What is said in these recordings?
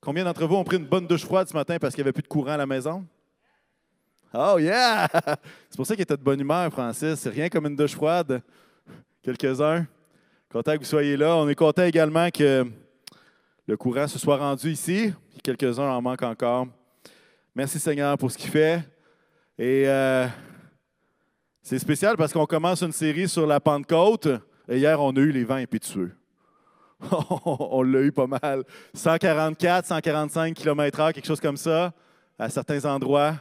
Combien d'entre vous ont pris une bonne douche froide ce matin parce qu'il n'y avait plus de courant à la maison? Oh yeah! C'est pour ça qu'il était de bonne humeur, Francis. C'est rien comme une douche froide. Quelques-uns. Content que vous soyez là. On est content également que le courant se soit rendu ici. Quelques-uns en manquent encore. Merci Seigneur pour ce qu'il fait. Et euh, c'est spécial parce qu'on commence une série sur la Pentecôte. Et hier, on a eu les vents impétueux. on l'a eu pas mal. 144, 145 km/h, quelque chose comme ça, à certains endroits.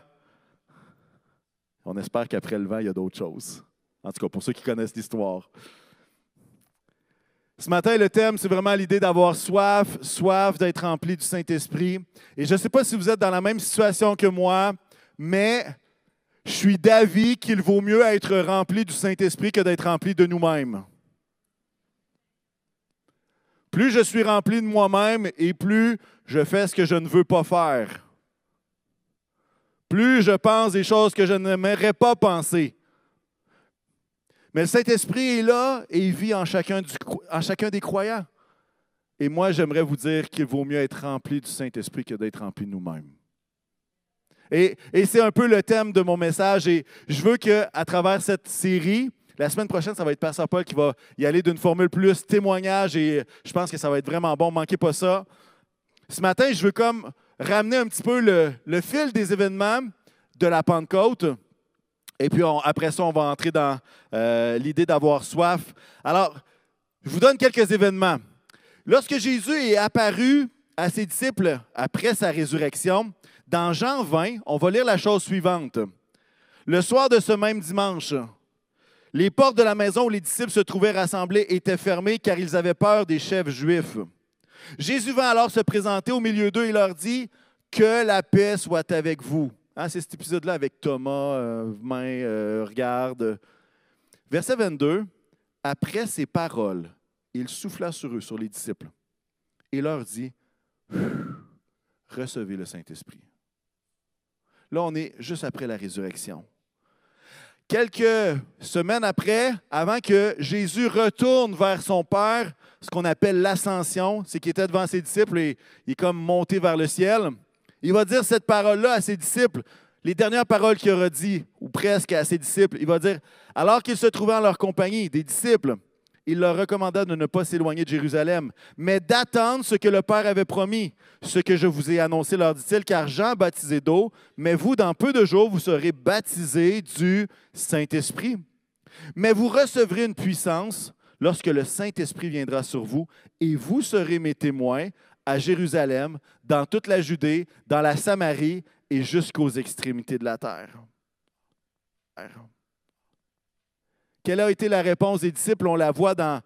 On espère qu'après le vent, il y a d'autres choses. En tout cas, pour ceux qui connaissent l'histoire. Ce matin, le thème, c'est vraiment l'idée d'avoir soif, soif d'être rempli du Saint-Esprit. Et je ne sais pas si vous êtes dans la même situation que moi, mais je suis d'avis qu'il vaut mieux être rempli du Saint-Esprit que d'être rempli de nous-mêmes. Plus je suis rempli de moi-même et plus je fais ce que je ne veux pas faire. Plus je pense des choses que je n'aimerais pas penser. Mais le Saint-Esprit est là et il vit en chacun, des croyants. Et moi, j'aimerais vous dire qu'il vaut mieux être rempli du Saint-Esprit que d'être rempli nous-mêmes. Et, et c'est un peu le thème de mon message. Et je veux qu'à travers cette série, la semaine prochaine, ça va être Pasteur Paul qui va y aller d'une formule plus témoignage et je pense que ça va être vraiment bon. Manquez pas ça. Ce matin, je veux comme ramener un petit peu le, fil des événements de la Pentecôte. Et puis après ça, on va entrer dans euh, l'idée d'avoir soif. Alors, je vous donne quelques événements. Lorsque Jésus est apparu à ses disciples après sa résurrection, dans Jean 20, on va lire la chose suivante. Le soir de ce même dimanche, les portes de la maison où les disciples se trouvaient rassemblés étaient fermées car ils avaient peur des chefs juifs. Jésus vint alors se présenter au milieu d'eux et leur dit Que la paix soit avec vous. Hein, c'est cet épisode-là avec Thomas, euh, main, euh, regarde. Verset 22 Après ces paroles, il souffla sur eux, sur les disciples, et leur dit Recevez le Saint-Esprit. Là, on est juste après la résurrection. Quelques semaines après, avant que Jésus retourne vers son Père, ce qu'on appelle l'ascension, c'est qu'il était devant ses disciples et il est comme monté vers le ciel. Il va dire cette parole-là à ses disciples, les dernières paroles qu'il aura dit, ou presque à ses disciples. Il va dire, alors qu'il se trouvait en leur compagnie, des disciples, il leur recommanda de ne pas s'éloigner de Jérusalem, mais d'attendre ce que le Père avait promis, ce que je vous ai annoncé, leur dit-il, car Jean baptisé d'eau, mais vous, dans peu de jours, vous serez baptisés du Saint-Esprit. Mais vous recevrez une puissance lorsque le Saint-Esprit viendra sur vous, et vous serez mes témoins à Jérusalem, dans toute la Judée, dans la Samarie et jusqu'aux extrémités de la terre. Quelle a été la réponse des disciples? On la voit dans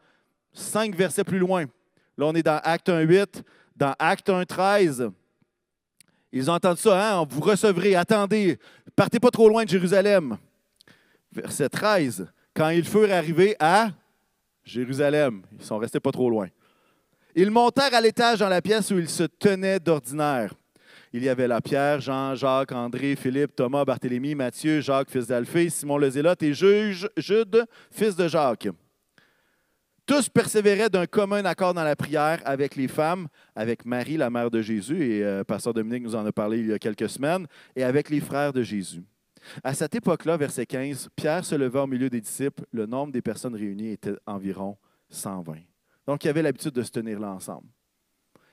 cinq versets plus loin. Là, on est dans Acte 1, 8, dans Acte 1, 13. Ils ont entendu ça, hein? Vous recevrez, attendez, partez pas trop loin de Jérusalem. Verset 13. Quand ils furent arrivés à Jérusalem, ils sont restés pas trop loin. Ils montèrent à l'étage dans la pièce où ils se tenaient d'ordinaire. Il y avait là Pierre, Jean, Jacques, André, Philippe, Thomas, Barthélemy, Matthieu, Jacques, fils d'Alphée, Simon le Zélote et Jude, fils de Jacques. Tous persévéraient d'un commun accord dans la prière avec les femmes, avec Marie, la mère de Jésus, et euh, Pasteur Dominique nous en a parlé il y a quelques semaines, et avec les frères de Jésus. À cette époque-là, verset 15, Pierre se leva au milieu des disciples. Le nombre des personnes réunies était environ 120. Donc, il y avait l'habitude de se tenir là ensemble.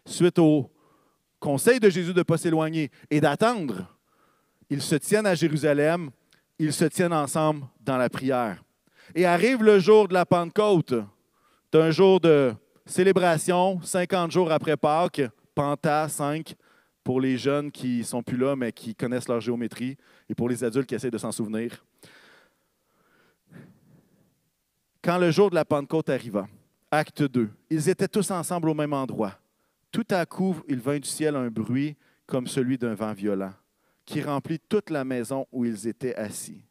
Suite au conseil de Jésus de ne pas s'éloigner et d'attendre. Ils se tiennent à Jérusalem, ils se tiennent ensemble dans la prière. Et arrive le jour de la Pentecôte. C'est un jour de célébration, 50 jours après Pâques, Penta 5 pour les jeunes qui ne sont plus là, mais qui connaissent leur géométrie, et pour les adultes qui essaient de s'en souvenir. Quand le jour de la Pentecôte arriva, acte 2, ils étaient tous ensemble au même endroit. Tout à coup, il vint du ciel un bruit comme celui d'un vent violent, qui remplit toute la maison où ils étaient assis.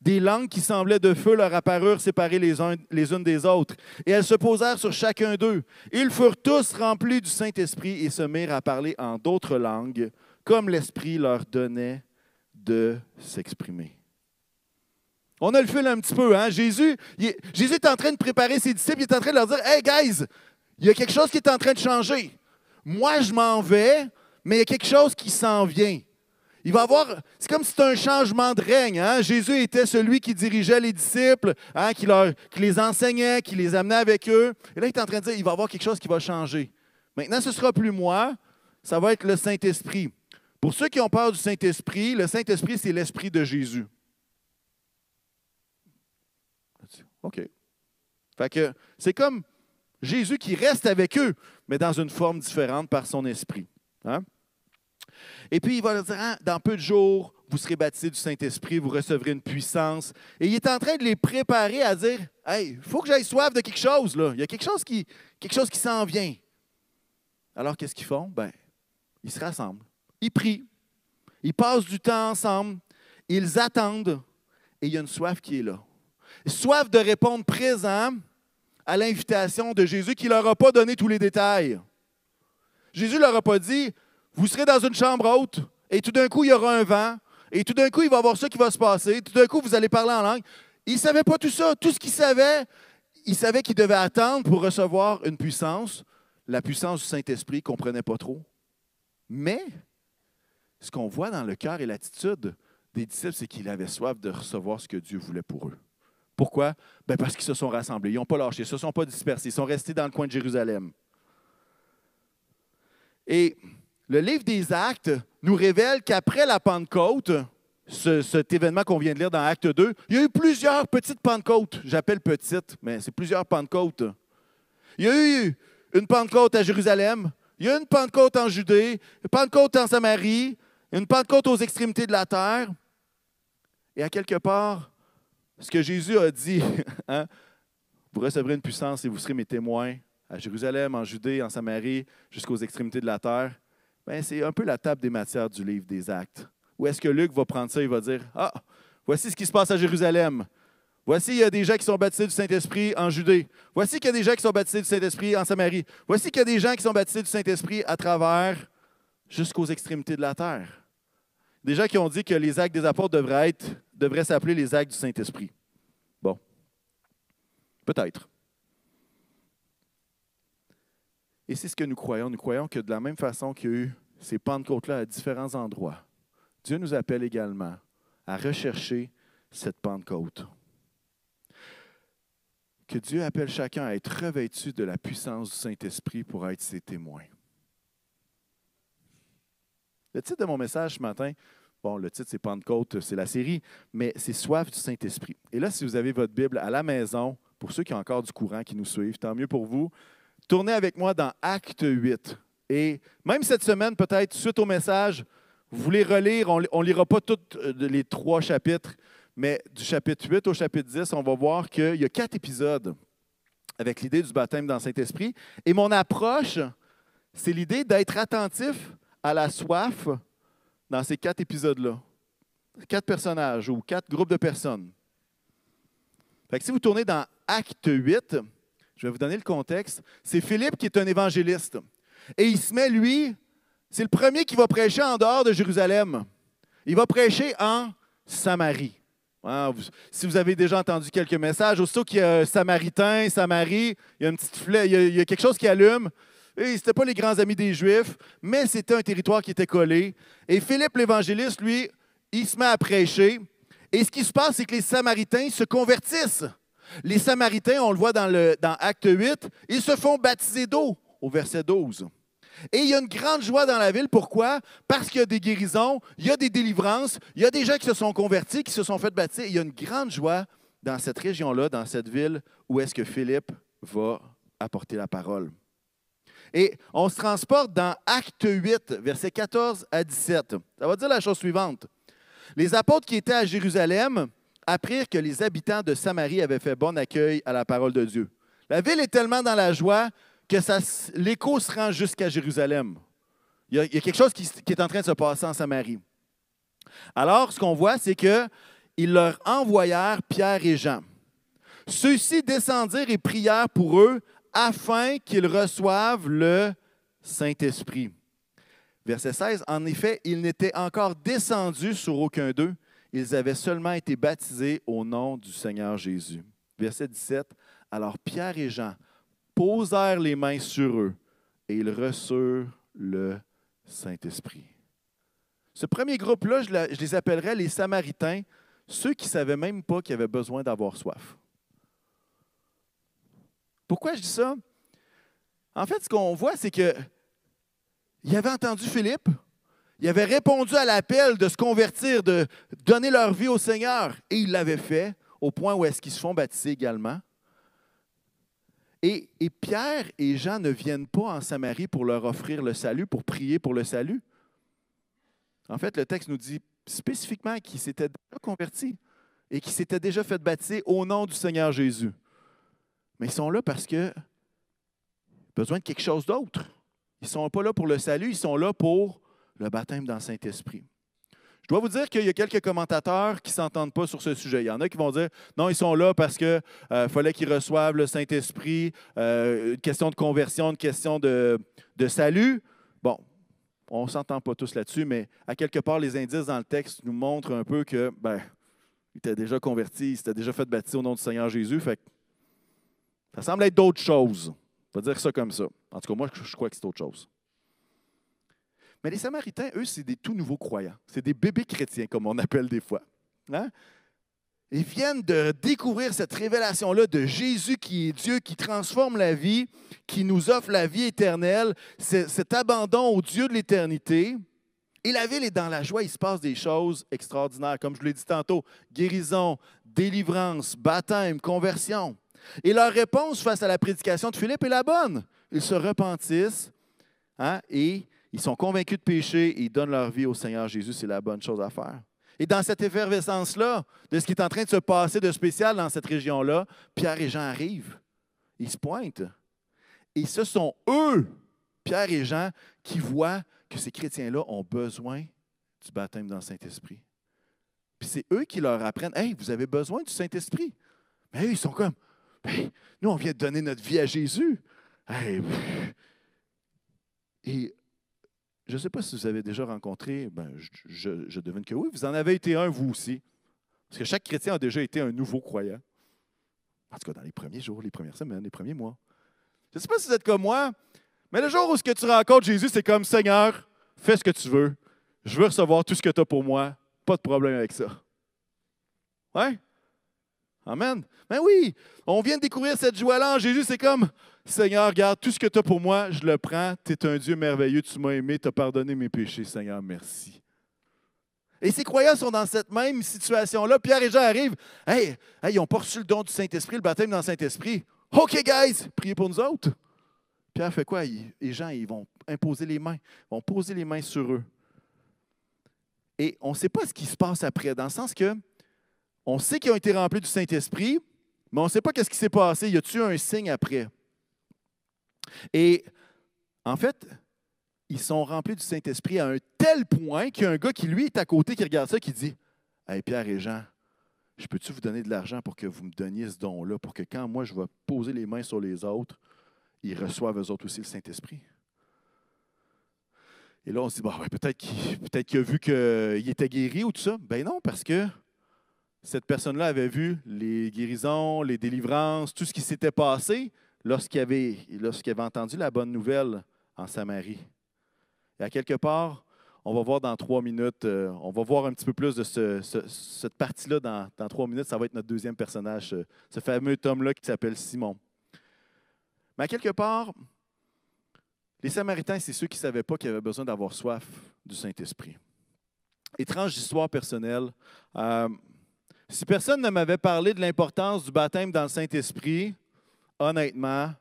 Des langues qui semblaient de feu leur apparurent séparées les, unes des autres, et elles se posèrent sur chacun d'eux. Ils furent tous remplis du Saint-Esprit et se mirent à parler en d'autres langues, comme l'Esprit leur donnait de s'exprimer. On a le fil un petit peu, hein? Jésus, Jésus est en train de préparer ses disciples, il est en train de leur dire Hey guys, il y a quelque chose qui est en train de changer. moi je m'en vais, mais il y a quelque chose qui s'en vient. Il va avoir, c'est comme si c'était un changement de règne. Hein? Jésus était celui qui dirigeait les disciples, hein, qui, qui les enseignait, qui les amenait avec eux. Et là, il est en train de dire, il va y avoir quelque chose qui va changer. Maintenant, ce ne sera plus moi, ça va être le Saint-Esprit. Pour ceux qui ont peur du Saint-Esprit, le Saint-Esprit, c'est l'Esprit de Jésus. OK. Fait c'est comme Jésus qui reste avec eux, mais dans une forme différente par son esprit. Hein? Et puis il va leur dire, hein, dans peu de jours, vous serez baptisés du Saint-Esprit, vous recevrez une puissance. Et il est en train de les préparer à dire, hey, il faut que j'aille soif de quelque chose. Là. Il y a quelque chose qui, quelque chose qui s'en vient. Alors qu'est-ce qu'ils font? Ben, ils se rassemblent, ils prient, ils passent du temps ensemble, ils attendent, et il y a une soif qui est là. Soif de répondre présent à l'invitation de Jésus qui ne leur a pas donné tous les détails. Jésus ne leur a pas dit, vous serez dans une chambre haute et tout d'un coup, il y aura un vent et tout d'un coup, il va y avoir ça qui va se passer. Tout d'un coup, vous allez parler en langue. Il ne savait pas tout ça. Tout ce qu'il savait, il savait qu'il devait attendre pour recevoir une puissance, la puissance du Saint-Esprit qu'on ne comprenait pas trop. Mais ce qu'on voit dans le cœur et l'attitude des disciples, c'est qu'ils avaient soif de recevoir ce que Dieu voulait pour eux. Pourquoi? Ben parce qu'ils se sont rassemblés. Ils n'ont pas lâché, ils ne se sont pas dispersés. Ils sont restés dans le coin de Jérusalem. Et le livre des Actes nous révèle qu'après la Pentecôte, cet événement qu'on vient de lire dans Acte 2, il y a eu plusieurs petites Pentecôtes. J'appelle petites, mais c'est plusieurs Pentecôtes. Il y a eu une Pentecôte à Jérusalem, il y a eu une Pentecôte en Judée, une Pentecôte en Samarie, une Pentecôte aux extrémités de la terre. Et à quelque part, ce que Jésus a dit, hein, vous recevrez une puissance et vous serez mes témoins à Jérusalem, en Judée, en Samarie, jusqu'aux extrémités de la terre, ben, c'est un peu la table des matières du livre des actes. Où est-ce que Luc va prendre ça? Et va dire, ah, voici ce qui se passe à Jérusalem. Voici, il y a des gens qui sont baptisés du Saint-Esprit en Judée. Voici qu'il y a des gens qui sont baptisés du Saint-Esprit en Samarie. Voici qu'il y a des gens qui sont baptisés du Saint-Esprit à travers jusqu'aux extrémités de la terre. Des gens qui ont dit que les actes des apôtres devraient être devrait s'appeler les actes du Saint-Esprit. Bon, peut-être. Et c'est ce que nous croyons. Nous croyons que de la même façon qu'il y a eu ces Pentecôtes-là à différents endroits, Dieu nous appelle également à rechercher cette Pentecôte. Que Dieu appelle chacun à être revêtu de la puissance du Saint-Esprit pour être ses témoins. Le titre de mon message ce matin, Bon, le titre, c'est Pentecôte, c'est la série, mais c'est Soif du Saint-Esprit. Et là, si vous avez votre Bible à la maison, pour ceux qui ont encore du courant, qui nous suivent, tant mieux pour vous, tournez avec moi dans Acte 8. Et même cette semaine, peut-être, suite au message, vous voulez relire, on ne lira pas tous euh, les trois chapitres, mais du chapitre 8 au chapitre 10, on va voir qu'il y a quatre épisodes avec l'idée du baptême dans le Saint-Esprit. Et mon approche, c'est l'idée d'être attentif à la soif dans ces quatre épisodes-là. Quatre personnages ou quatre groupes de personnes. Fait si vous tournez dans Acte 8, je vais vous donner le contexte. C'est Philippe qui est un évangéliste. Et il se met, lui, c'est le premier qui va prêcher en dehors de Jérusalem. Il va prêcher en Samarie. Hein, si vous avez déjà entendu quelques messages, aussitôt qu'il y a Samaritain, Samarie, il y a une petite il y a quelque chose qui allume. Ce n'était pas les grands amis des Juifs, mais c'était un territoire qui était collé. Et Philippe l'évangéliste, lui, il se met à prêcher. Et ce qui se passe, c'est que les Samaritains se convertissent. Les Samaritains, on le voit dans, le, dans Acte 8, ils se font baptiser d'eau, au verset 12. Et il y a une grande joie dans la ville. Pourquoi? Parce qu'il y a des guérisons, il y a des délivrances, il y a des gens qui se sont convertis, qui se sont fait baptiser. il y a une grande joie dans cette région-là, dans cette ville, où est-ce que Philippe va apporter la parole. Et on se transporte dans Acte 8, versets 14 à 17. Ça va dire la chose suivante. Les apôtres qui étaient à Jérusalem apprirent que les habitants de Samarie avaient fait bon accueil à la parole de Dieu. La ville est tellement dans la joie que l'écho se rend jusqu'à Jérusalem. Il y, a, quelque chose qui, qui, est en train de se passer en Samarie. Alors, ce qu'on voit, c'est qu'ils leur envoyèrent Pierre et Jean. Ceux-ci descendirent et prièrent pour eux afin qu'ils reçoivent le Saint-Esprit. Verset 16, en effet, ils n'étaient encore descendus sur aucun d'eux, ils avaient seulement été baptisés au nom du Seigneur Jésus. Verset 17, alors Pierre et Jean posèrent les mains sur eux et ils reçurent le Saint-Esprit. Ce premier groupe-là, je, les appellerais les Samaritains, ceux qui ne savaient même pas qu'ils avaient besoin d'avoir soif. Pourquoi je dis ça? En fait, ce qu'on voit, c'est que il avait entendu Philippe, il avait répondu à l'appel de se convertir, de donner leur vie au Seigneur, et il l'avait fait au point où est-ce qu'ils se font baptiser également. Et, Pierre et Jean ne viennent pas en Samarie pour leur offrir le salut, pour prier pour le salut. En fait, le texte nous dit spécifiquement qu'ils s'étaient déjà convertis et qu'ils s'étaient déjà fait baptiser au nom du Seigneur Jésus. Mais ils sont là parce que besoin de quelque chose d'autre. Ils ne sont pas là pour le salut, ils sont là pour le baptême dans le Saint-Esprit. Je dois vous dire qu'il y a quelques commentateurs qui ne s'entendent pas sur ce sujet. Il y en a qui vont dire non, ils sont là parce qu'il fallait qu'ils reçoivent le Saint-Esprit, euh, une question de conversion, une question de, de salut. Bon, on ne s'entend pas tous là-dessus, mais à quelque part, les indices dans le texte nous montrent un peu que, ben, ils étaient déjà convertis, ils s'étaient déjà fait baptiser au nom du Seigneur Jésus. Fait ça semble être d'autres choses. On va dire ça comme ça. En tout cas, moi, je crois que c'est autre chose. Mais les Samaritains, eux, c'est des tout nouveaux croyants. C'est des bébés chrétiens, comme on appelle des fois. Hein? Ils viennent de découvrir cette révélation-là de Jésus qui est Dieu, qui transforme la vie, qui nous offre la vie éternelle, cet abandon au Dieu de l'éternité. Et la ville est dans la joie, il se passe des choses extraordinaires, comme je l'ai dit tantôt, guérison, délivrance, baptême, conversion. Et leur réponse face à la prédication de Philippe est la bonne. Ils se repentissent hein, et ils sont convaincus de péché et ils donnent leur vie au Seigneur Jésus. C'est la bonne chose à faire. Et dans cette effervescence-là, de ce qui est en train de se passer de spécial dans cette région-là, Pierre et Jean arrivent. Ils se pointent. Et ce sont eux, Pierre et Jean, qui voient que ces chrétiens-là ont besoin du baptême dans le Saint-Esprit. Puis c'est eux qui leur apprennent Hey, vous avez besoin du Saint-Esprit. Mais eux, ils sont comme Hey, Nous, on vient de donner notre vie à Jésus. Et je ne sais pas si vous avez déjà rencontré, ben, je devine que oui, vous en avez été un, vous aussi. Parce que chaque chrétien a déjà été un nouveau croyant. En tout cas, dans les premiers jours, les premières semaines, les premiers mois. Je ne sais pas si vous êtes comme moi, mais le jour où ce que tu rencontres Jésus, c'est comme Seigneur, fais ce que tu veux. Je veux recevoir tout ce que tu as pour moi. Pas de problème avec ça. Ouais? Amen. Ben oui, on vient de découvrir cette joie-là en Jésus. C'est comme, Seigneur, regarde, tout ce que tu as pour moi, je le prends. Tu es un Dieu merveilleux, tu m'as aimé, tu as pardonné mes péchés, Seigneur, merci. Et ces croyants sont dans cette même situation-là. Pierre et Jean arrivent. Hey, hey, ils n'ont pas reçu le don du Saint-Esprit, le baptême dans le Saint-Esprit. OK, guys, priez pour nous autres. Pierre fait quoi? Les gens, ils vont imposer les mains, ils vont poser les mains sur eux. Et on ne sait pas ce qui se passe après, dans le sens que on sait qu'ils ont été remplis du Saint-Esprit, mais on ne sait pas qu'est-ce qui s'est passé. Y a-t-il un signe après? Et en fait, ils sont remplis du Saint-Esprit à un tel point qu'il y a un gars qui, lui, est à côté, qui regarde ça, qui dit Hey, Pierre et Jean, je peux-tu vous donner de l'argent pour que vous me donniez ce don-là, pour que quand moi je vais poser les mains sur les autres, ils reçoivent eux autres aussi le Saint-Esprit? Et là, on se dit, Bon, ouais, peut-être qu'il peut a vu qu'il était guéri ou tout ça. Ben non, parce que cette personne-là avait vu les guérisons, les délivrances, tout ce qui s'était passé lorsqu'il avait, avait entendu la bonne nouvelle en Samarie. Et à quelque part, on va voir dans trois minutes, euh, on va voir un petit peu plus de ce- ce- cette partie-là dans, trois minutes. Ça va être notre deuxième personnage, ce, ce fameux homme-là qui s'appelle Simon. Mais à quelque part, les Samaritains, c'est ceux qui ne savaient pas qu'ils avaient besoin d'avoir soif du Saint-Esprit. Étrange histoire personnelle. Euh, si personne ne m'avait parlé de l'importance du baptême dans le Saint-Esprit, honnêtement,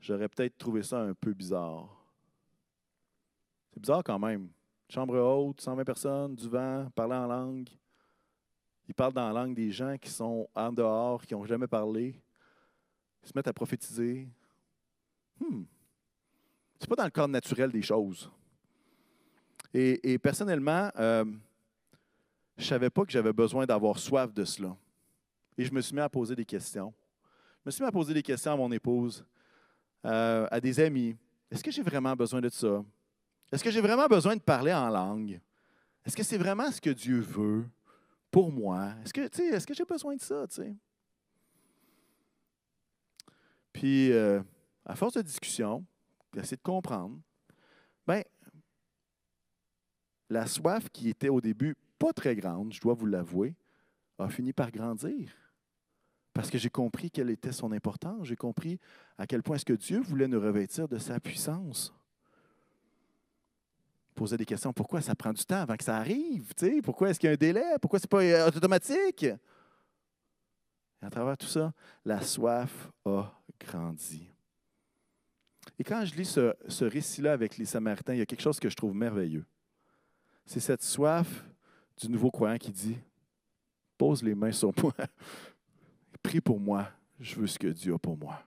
j'aurais peut-être trouvé ça un peu bizarre. C'est bizarre quand même. Chambre haute, 120 personnes, du vent, parler en langue. Ils parlent dans la langue des gens qui sont en dehors, qui n'ont jamais parlé. Ils se mettent à prophétiser. Hmm. C'est pas dans le cadre naturel des choses. Et, personnellement, euh, je ne savais pas que j'avais besoin d'avoir soif de cela. Et je me suis mis à poser des questions. Je me suis mis à poser des questions à mon épouse, euh, à des amis. Est-ce que j'ai vraiment besoin de ça? Est-ce que j'ai vraiment besoin de parler en langue? Est-ce que c'est vraiment ce que Dieu veut pour moi? Est-ce que, est-ce que j'ai besoin de ça? tu sais? Puis, euh, à force de discussion, essayer de comprendre. Ben, la soif qui était au début pas très grande, je dois vous l'avouer, a fini par grandir. Parce que j'ai compris quelle était son importance, j'ai compris à quel point est-ce que Dieu voulait nous revêtir de sa puissance. Poser des questions, pourquoi ça prend du temps avant que ça arrive? Pourquoi est-ce qu'il y a un délai? Pourquoi ce n'est pas euh, automatique? Et à travers tout ça, la soif a grandi. Et quand je lis ce récit-là avec les Samaritains, il y a quelque chose que je trouve merveilleux. C'est cette soif du nouveau croyant qui dit Pose les mains sur moi, prie pour moi, je veux ce que Dieu a pour moi.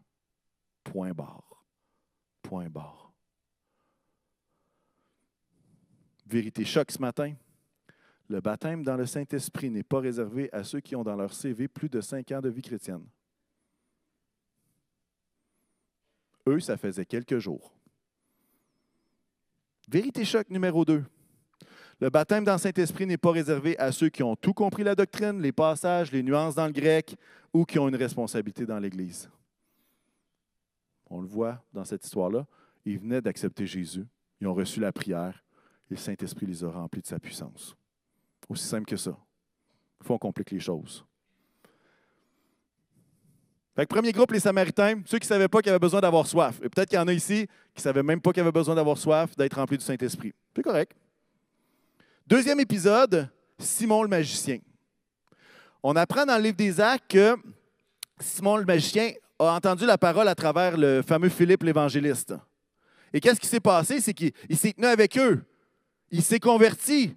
Point barre. Point barre. Vérité choc ce matin. Le baptême dans le Saint-Esprit n'est pas réservé à ceux qui ont dans leur CV plus de cinq ans de vie chrétienne. Eux, ça faisait quelques jours. Vérité choc numéro 2. Le baptême dans le Saint-Esprit n'est pas réservé à ceux qui ont tout compris la doctrine, les passages, les nuances dans le grec ou qui ont une responsabilité dans l'Église. On le voit dans cette histoire-là. Ils venaient d'accepter Jésus. Ils ont reçu la prière et le Saint-Esprit les a remplis de sa puissance. Aussi simple que ça. Il faut qu'on complique les choses. Fait premier groupe, les Samaritains, ceux qui ne savaient pas qu'ils avaient besoin d'avoir soif. Et peut-être qu'il y en a ici qui ne savaient même pas qu'ils avaient besoin d'avoir soif, d'être remplis du Saint-Esprit. C'est correct. Deuxième épisode, Simon le magicien. On apprend dans le livre des Actes que Simon le magicien a entendu la parole à travers le fameux Philippe l'évangéliste. Et qu'est-ce qui s'est passé? C'est qu'il s'est tenu avec eux. Il s'est converti.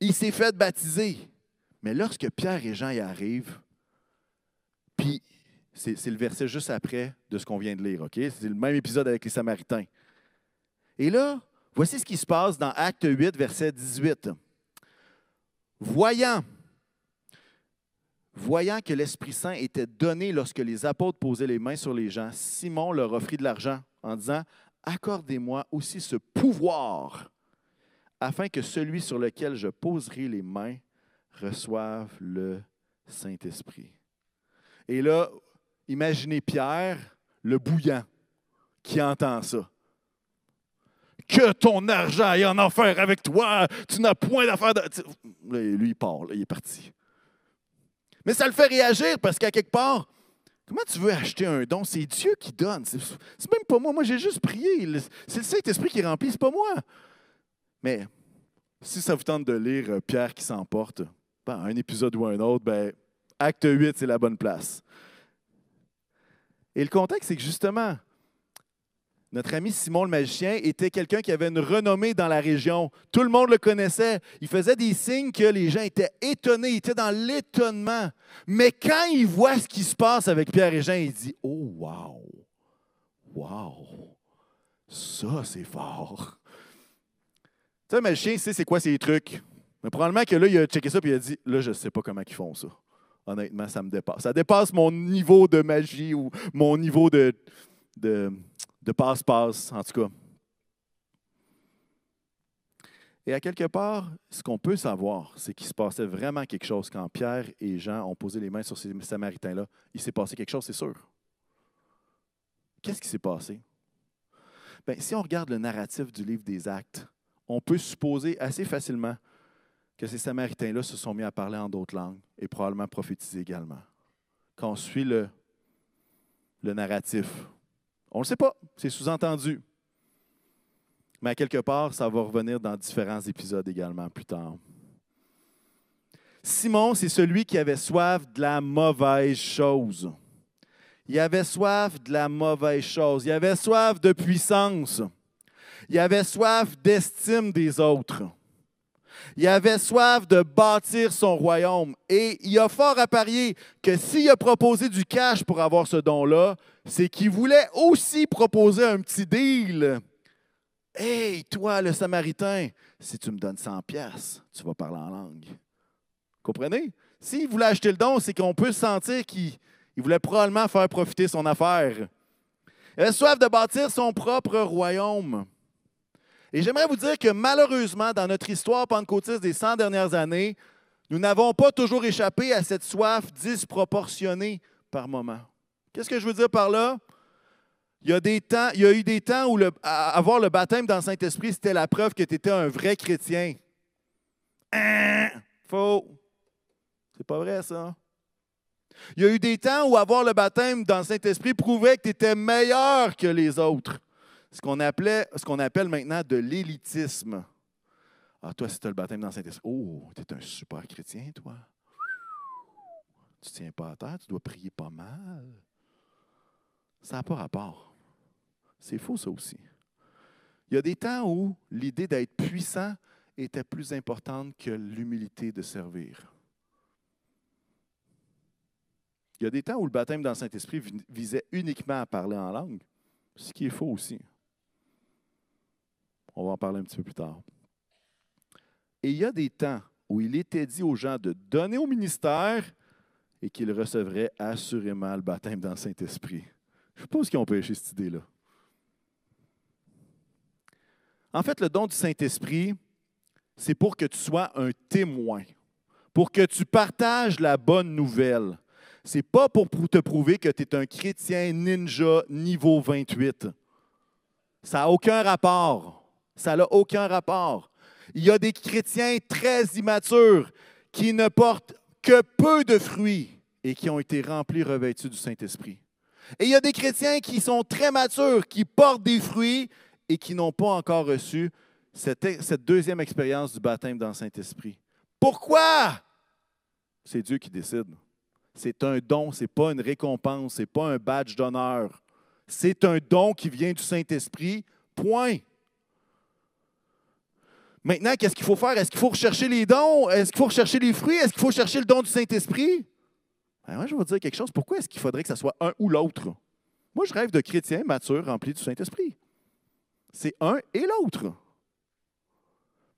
Il s'est fait baptiser. Mais lorsque Pierre et Jean y arrivent, puis c'est le verset juste après de ce qu'on vient de lire, OK? C'est le même épisode avec les Samaritains. Et là, voici ce qui se passe dans Acte 8, verset 18. Voyant, voyant que l'Esprit Saint était donné lorsque les apôtres posaient les mains sur les gens, Simon leur offrit de l'argent en disant, Accordez-moi aussi ce pouvoir, afin que celui sur lequel je poserai les mains reçoive le Saint-Esprit. Et là, Imaginez Pierre, le bouillant, qui entend ça. Que ton argent aille en enfer avec toi, tu n'as point d'affaire de. Lui, il part, il est parti. Mais ça le fait réagir parce qu'à quelque part, comment tu veux acheter un don? C'est Dieu qui donne. C'est même pas moi. Moi, j'ai juste prié. C'est le Saint-Esprit qui remplit, c'est pas moi. Mais si ça vous tente de lire euh, Pierre qui s'emporte, ben, un épisode ou un autre, ben, acte 8, c'est la bonne place. Et le contexte, c'est que justement, notre ami Simon le magicien était quelqu'un qui avait une renommée dans la région. Tout le monde le connaissait. Il faisait des signes que les gens étaient étonnés, ils étaient dans l'étonnement. Mais quand il voit ce qui se passe avec Pierre et Jean, il dit Oh, wow! Wow! Ça, c'est fort! Tu sais, le magicien sait c'est quoi ces trucs. Mais probablement que là, il a checké ça et il a dit Là, je ne sais pas comment ils font ça honnêtement, ça me dépasse. Ça dépasse mon niveau de magie ou mon niveau de, de, passe-passe, en tout cas. Et à quelque part, ce qu'on peut savoir, c'est qu'il se passait vraiment quelque chose quand Pierre et Jean ont posé les mains sur ces Samaritains-là. Il s'est passé quelque chose, c'est sûr. Qu'est-ce qui s'est passé? Bien, si on regarde le narratif du livre des Actes, on peut supposer assez facilement que ces Samaritains-là se sont mis à parler en d'autres langues et probablement prophétiser également. Quand on suit le, le narratif, on ne le sait pas, c'est sous-entendu. Mais quelque part, ça va revenir dans différents épisodes également plus tard. Simon, c'est celui qui avait soif de la mauvaise chose. Il avait soif de la mauvaise chose. Il avait soif de puissance. Il avait soif d'estime des autres. Il avait soif de bâtir son royaume. Et il a fort à parier que s'il a proposé du cash pour avoir ce don-là, c'est qu'il voulait aussi proposer un petit deal. Hey, toi, le Samaritain, si tu me donnes 100 pièces, tu vas parler en langue. Comprenez? S'il voulait acheter le don, c'est qu'on peut sentir qu'il voulait probablement faire profiter son affaire. Il avait soif de bâtir son propre royaume. Et j'aimerais vous dire que malheureusement, dans notre histoire pentecôtiste des 100 dernières années, nous n'avons pas toujours échappé à cette soif disproportionnée par moment. Qu'est-ce que je veux dire par là? Il y, a eu des temps où avoir le baptême dans le Saint-Esprit, c'était la preuve que tu étais un vrai chrétien. Hein? Faux. C'est pas vrai, ça. Il y a eu des temps où avoir le baptême dans le Saint-Esprit prouvait que tu étais meilleur que les autres. Ce qu'on appelait, ce qu'on appelle maintenant de l'élitisme. Ah, toi, si tu as le baptême dans Saint-Esprit, oh, tu es un super chrétien, toi. Tu ne tiens pas à terre, tu dois prier pas mal. Ça n'a pas rapport. C'est faux, ça aussi. Il y a des temps où l'idée d'être puissant était plus importante que l'humilité de servir. Il y a des temps où le baptême dans le Saint-Esprit visait uniquement à parler en langue, ce qui est faux aussi. On va en parler un petit peu plus tard. Et il y a des temps où il était dit aux gens de donner au ministère et qu'ils recevraient assurément le baptême dans le Saint-Esprit. Je suppose qu'ils ont péché cette idée-là. En fait, le don du Saint-Esprit, c'est pour que tu sois un témoin, pour que tu partages la bonne nouvelle. C'est pas pour te prouver que tu es un chrétien ninja niveau 28. Ça n'a aucun rapport. Ça n'a aucun rapport. Il y a des chrétiens très immatures qui ne portent que peu de fruits et qui ont été remplis, revêtus du Saint-Esprit. Et il y a des chrétiens qui sont très matures, qui portent des fruits et qui n'ont pas encore reçu cette, deuxième expérience du baptême dans le Saint-Esprit. Pourquoi? C'est Dieu qui décide. C'est un don, ce n'est pas une récompense, ce n'est pas un badge d'honneur. C'est un don qui vient du Saint-Esprit. Point. Maintenant, qu'est-ce qu'il faut faire? Est-ce qu'il faut rechercher les dons? Est-ce qu'il faut rechercher les fruits? Est-ce qu'il faut chercher le don du Saint-Esprit? Ben, moi, je vais vous dire quelque chose. Pourquoi est-ce qu'il faudrait que ce soit un ou l'autre? Moi, je rêve de chrétiens matures remplis du Saint-Esprit. C'est un et l'autre.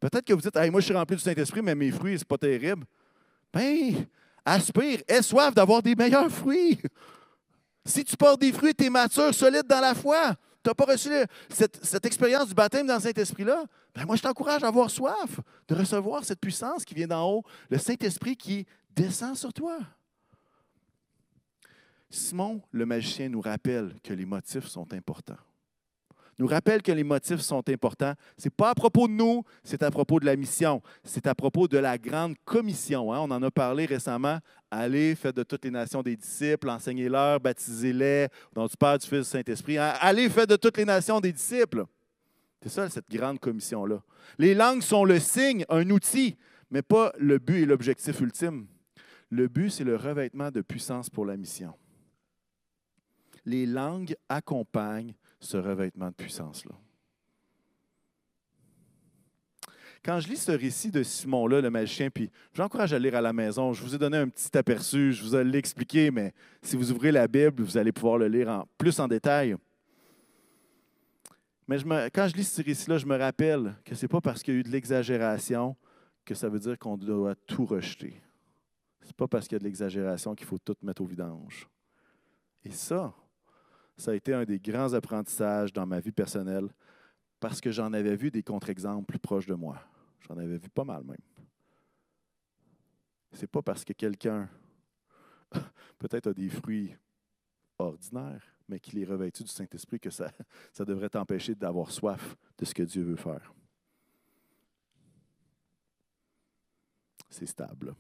Peut-être que vous dites, moi, je suis rempli du Saint-Esprit, mais mes fruits, c'est pas terrible. Ben, aspire, aie soif d'avoir des meilleurs fruits. Si tu portes des fruits, tu es mature, solide dans la foi. Tu n'as pas reçu cette, expérience du baptême dans le Saint-Esprit-là? Ben moi, je t'encourage à avoir soif de recevoir cette puissance qui vient d'en haut, le Saint-Esprit qui descend sur toi. Simon, le magicien, nous rappelle que les motifs sont importants. Nous rappelle que les motifs sont importants. Ce n'est pas à propos de nous, c'est à propos de la mission. C'est à propos de la grande commission. Hein. On en a parlé récemment. Allez, faites de toutes les nations des disciples, enseignez-leur, baptisez-les, dans du Père, du Fils, du Saint-Esprit. Allez, faites de toutes les nations des disciples. C'est ça, cette grande commission-là. Les langues sont le signe, un outil, mais pas le but et l'objectif ultime. Le but, c'est le revêtement de puissance pour la mission les langues accompagnent ce revêtement de puissance-là. Quand je lis ce récit de Simon-là, le magicien, puis je vous encourage à lire à la maison, je vous ai donné un petit aperçu, je vous ai l'expliqué, mais si vous ouvrez la Bible, vous allez pouvoir le lire en, plus en détail. Mais quand je lis ce récit-là, je me rappelle que ce n'est pas parce qu'il y a eu de l'exagération que ça veut dire qu'on doit tout rejeter. Ce n'est pas parce qu'il y a de l'exagération qu'il faut tout mettre au vidange. Et ça, ça a été un des grands apprentissages dans ma vie personnelle parce que j'en avais vu des contre-exemples proches de moi. J'en avais vu pas mal même. C'est pas parce que quelqu'un peut-être a des fruits ordinaires, mais qu'il est revêtu du Saint-Esprit que ça, ça devrait t'empêcher d'avoir soif de ce que Dieu veut faire. C'est stable.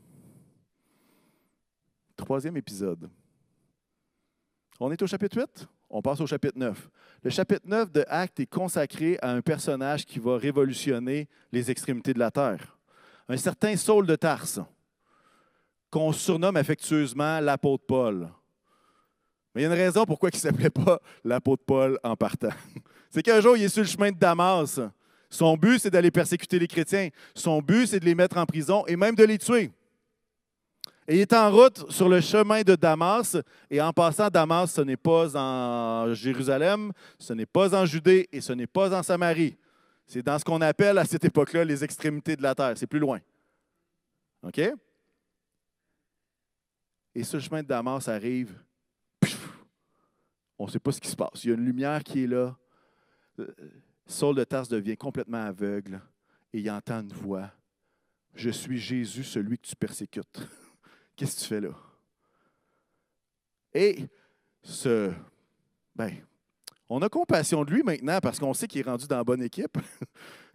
Troisième épisode. On est au chapitre 8? On passe au chapitre 9. Le chapitre 9 de Actes est consacré à un personnage qui va révolutionner les extrémités de la terre. Un certain Saul de Tarse, qu'on surnomme affectueusement l'apôtre Paul. Mais il y a une raison pourquoi il ne s'appelait pas l'apôtre Paul en partant. C'est qu'un jour, il est sur le chemin de Damas. Son but, c'est d'aller persécuter les chrétiens. Son but, c'est de les mettre en prison et même de les tuer. Et il est en route sur le chemin de Damas. Et en passant, Damas, ce n'est pas en Jérusalem, ce n'est pas en Judée et ce n'est pas en Samarie. C'est dans ce qu'on appelle à cette époque-là les extrémités de la terre. C'est plus loin. OK? Et ce chemin de Damas arrive. on ne sait pas ce qui se passe. Il y a une lumière qui est là. Saul de Tarse devient complètement aveugle et il entend une voix. Je suis Jésus, celui que tu persécutes. Qu'est-ce que tu fais là? Et ce, ben, On a compassion de lui maintenant parce qu'on sait qu'il est rendu dans la bonne équipe.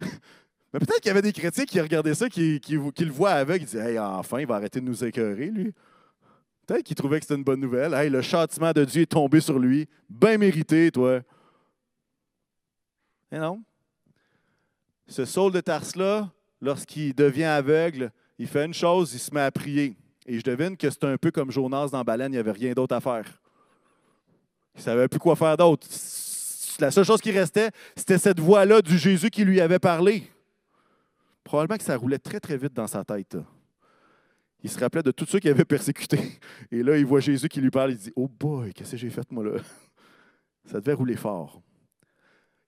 Mais peut-être qu'il y avait des chrétiens qui regardaient ça, qui, le voient avec, ils disaient Hey, enfin, il va arrêter de nous écœurer, lui. Peut-être qu'ils trouvaient que c'était une bonne nouvelle. Hey, le châtiment de Dieu est tombé sur lui. Bien mérité, toi. Mais non. Ce Saul de Tars-là, lorsqu'il devient aveugle, il fait une chose, il se met à prier. Et je devine que c'est un peu comme Jonas dans Baleine, il n'y avait rien d'autre à faire. Il ne savait plus quoi faire d'autre. La seule chose qui restait, c'était cette voix-là du Jésus qui lui avait parlé. Probablement que ça roulait très, très vite dans sa tête. Il se rappelait de tous ceux qui avaient persécuté. Et là, il voit Jésus qui lui parle. Il dit Oh boy, qu'est-ce que j'ai fait, moi, là? Ça devait rouler fort.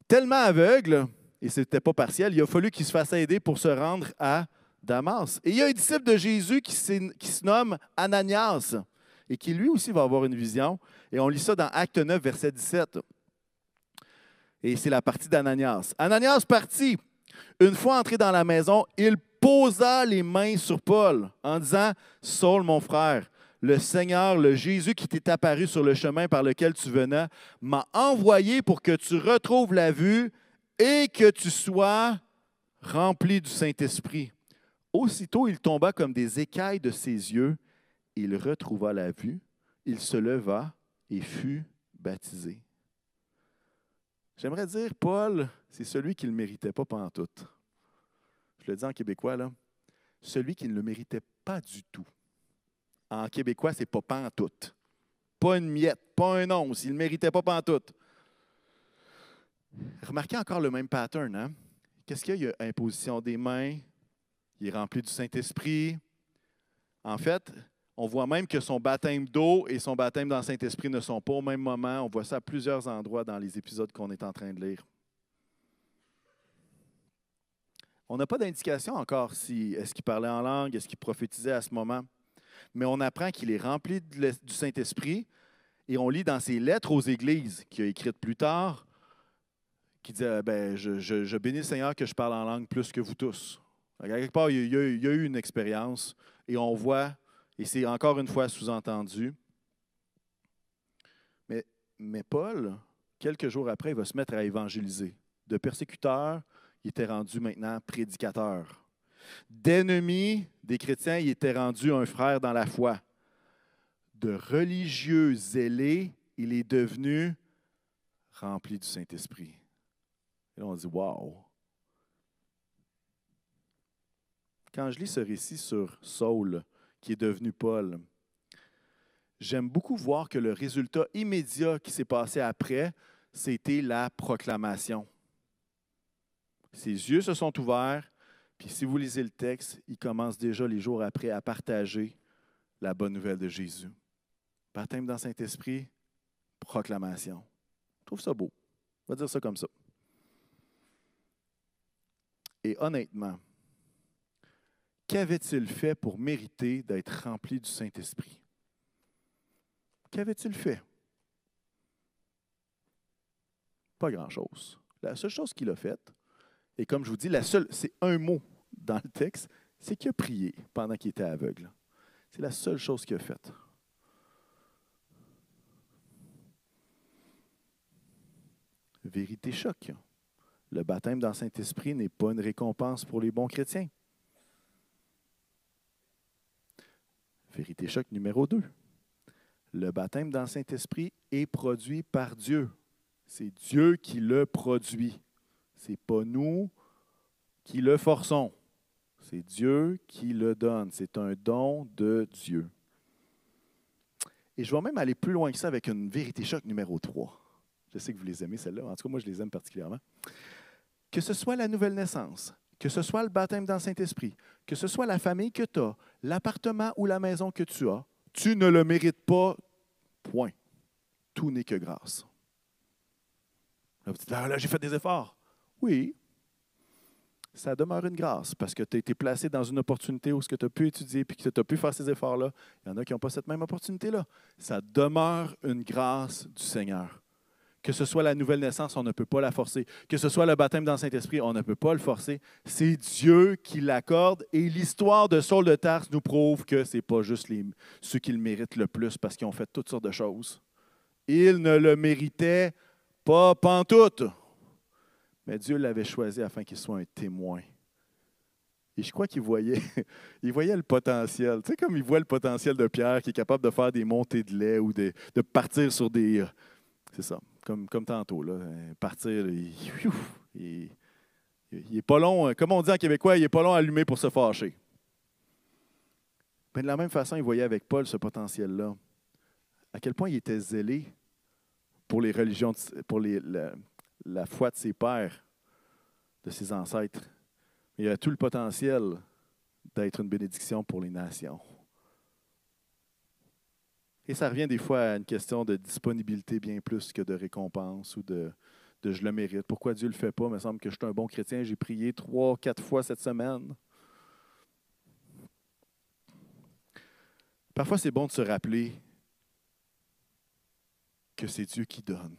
Tellement aveugle, et ce n'était pas partiel, il a fallu qu'il se fasse aider pour se rendre à Damas. Et il y a un disciple de Jésus qui, qui se nomme Ananias et qui lui aussi va avoir une vision. Et on lit ça dans Acte 9, verset 17. Et c'est la partie d'Ananias. Ananias partit. Une fois entré dans la maison, il posa les mains sur Paul en disant Saul, mon frère, le Seigneur, le Jésus qui t'est apparu sur le chemin par lequel tu venais, m'a envoyé pour que tu retrouves la vue et que tu sois rempli du Saint-Esprit. Aussitôt, il tomba comme des écailles de ses yeux. Il retrouva la vue. Il se leva et fut baptisé. J'aimerais dire, Paul, c'est celui qui ne le méritait pas pendant tout. Je le dis en québécois, là. Celui qui ne le méritait pas du tout. En québécois, c'est pas tout. Pas une miette, pas un once. Il ne le méritait pas tout. Remarquez encore le même pattern. Hein? Qu'est-ce qu'il y a imposition des mains, il est rempli du Saint-Esprit. En fait, on voit même que son baptême d'eau et son baptême dans le Saint-Esprit ne sont pas au même moment. On voit ça à plusieurs endroits dans les épisodes qu'on est en train de lire. On n'a pas d'indication encore si est-ce qu'il parlait en langue, est-ce qu'il prophétisait à ce moment. Mais on apprend qu'il est rempli du Saint-Esprit et on lit dans ses lettres aux églises qu'il a écrites plus tard, qui dit ben, je, je bénis le Seigneur que je parle en langue plus que vous tous. Quelque part, il y, a, eu une expérience et on voit, et c'est encore une fois sous-entendu. Mais, mais Paul, quelques jours après, il va se mettre à évangéliser. De persécuteur, il était rendu maintenant prédicateur. D'ennemi des chrétiens, il était rendu un frère dans la foi. De religieux zélé, il est devenu rempli du Saint-Esprit. Et là, on dit Waouh! Quand je lis ce récit sur Saul, qui est devenu Paul, j'aime beaucoup voir que le résultat immédiat qui s'est passé après, c'était la proclamation. Ses yeux se sont ouverts, puis si vous lisez le texte, il commence déjà les jours après à partager la bonne nouvelle de Jésus. Baptême dans Saint-Esprit, proclamation. Je trouve ça beau. On va dire ça comme ça. Et honnêtement, qu'avait-il fait pour mériter d'être rempli du Saint-Esprit? Qu'avait-il fait? Pas grand-chose. La seule chose qu'il a faite, et comme je vous dis, la seule, c'est un mot dans le texte, c'est qu'il a prié pendant qu'il était aveugle. C'est la seule chose qu'il a faite. Vérité choc. Le baptême dans le Saint-Esprit n'est pas une récompense pour les bons chrétiens. Vérité choc numéro 2. Le baptême dans le Saint-Esprit est produit par Dieu. C'est Dieu qui le produit. Ce n'est pas nous qui le forçons. C'est Dieu qui le donne. C'est un don de Dieu. Et je vais même aller plus loin que ça avec une vérité choc numéro 3. Je sais que vous les aimez, celle-là. En tout cas, moi, je les aime particulièrement. Que ce soit la nouvelle naissance, que ce soit le baptême dans le Saint-Esprit, que ce soit la famille que tu as, l'appartement ou la maison que tu as, tu ne le mérites pas, point. Tout n'est que grâce. Là, dites, là, j'ai fait des efforts. Oui, ça demeure une grâce parce que tu as été placé dans une opportunité où ce que tu as pu étudier et que tu as pu faire ces efforts-là. Il y en a qui n'ont pas cette même opportunité-là. Ça demeure une grâce du Seigneur. Que ce soit la nouvelle naissance, on ne peut pas la forcer. Que ce soit le baptême dans le Saint-Esprit, on ne peut pas le forcer. C'est Dieu qui l'accorde. Et l'histoire de Saul de Tarse nous prouve que ce n'est pas juste ceux qui le méritent le plus parce qu'ils ont fait toutes sortes de choses. Il ne le méritait Pas pantoute. Mais Dieu l'avait choisi afin qu'il soit un témoin. Et je crois qu'il voyait, il voyait le potentiel. Tu sais, comme il voit le potentiel de Pierre qui est capable de faire des montées de lait ou de, de partir sur des. C'est ça, comme, tantôt, là. Partir, il, n'est pas long, comme on dit en québécois, il n'est pas long à allumer pour se fâcher. Mais de la même façon, il voyait avec Paul ce potentiel-là. À quel point il était zélé pour les religions, pour la, la foi de ses pères, de ses ancêtres. Il a tout le potentiel d'être une bénédiction pour les nations. Et ça revient des fois à une question de disponibilité bien plus que de récompense ou de, je le mérite. Pourquoi Dieu ne le fait pas? Il me semble que je suis un bon chrétien. J'ai prié trois, quatre fois cette semaine. Parfois, c'est bon de se rappeler que c'est Dieu qui donne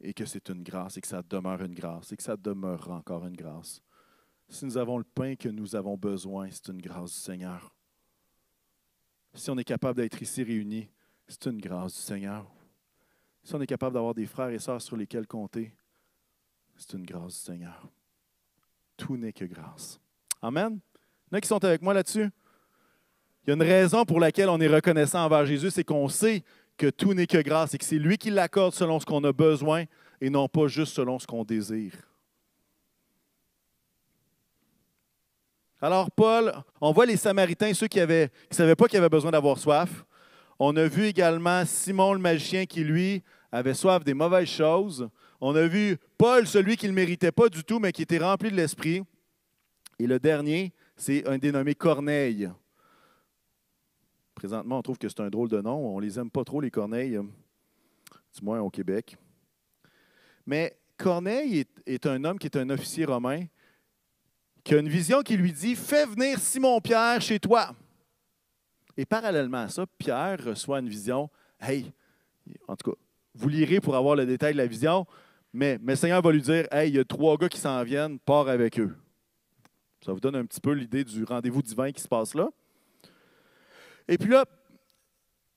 et que c'est une grâce et que ça demeure une grâce et que ça demeurera encore une grâce. Si nous avons le pain que nous avons besoin, c'est une grâce du Seigneur. Si on est capable d'être ici réunis, c'est une grâce du Seigneur. Si on est capable d'avoir des frères et sœurs sur lesquels compter, c'est une grâce du Seigneur. Tout n'est que grâce. Amen. Il y en a qui sont avec moi là-dessus? Il y a une raison pour laquelle on est reconnaissant envers Jésus, c'est qu'on sait que tout n'est que grâce et que c'est lui qui l'accorde selon ce qu'on a besoin et non pas juste selon ce qu'on désire. Alors, Paul, on voit les Samaritains, ceux qui ne savaient pas qu'ils avaient besoin d'avoir soif. On a vu également Simon le magicien qui, lui, avait soif des mauvaises choses. On a vu Paul, celui qui ne méritait pas du tout, mais qui était rempli de l'Esprit. Et le dernier, c'est un dénommé Corneille. Présentement, on trouve que c'est un drôle de nom. On les aime pas trop, les Corneilles, du moins au Québec. Mais Corneille est, est un homme qui est un officier romain qui a une vision qui lui dit Fais venir Simon-Pierre chez toi. Et parallèlement à ça, Pierre reçoit une vision Hey, en tout cas, vous lirez pour avoir le détail de la vision, mais, le Seigneur va lui dire Hey, il y a trois gars qui s'en viennent, pars avec eux. Ça vous donne un petit peu l'idée du rendez-vous divin qui se passe là. Et puis là,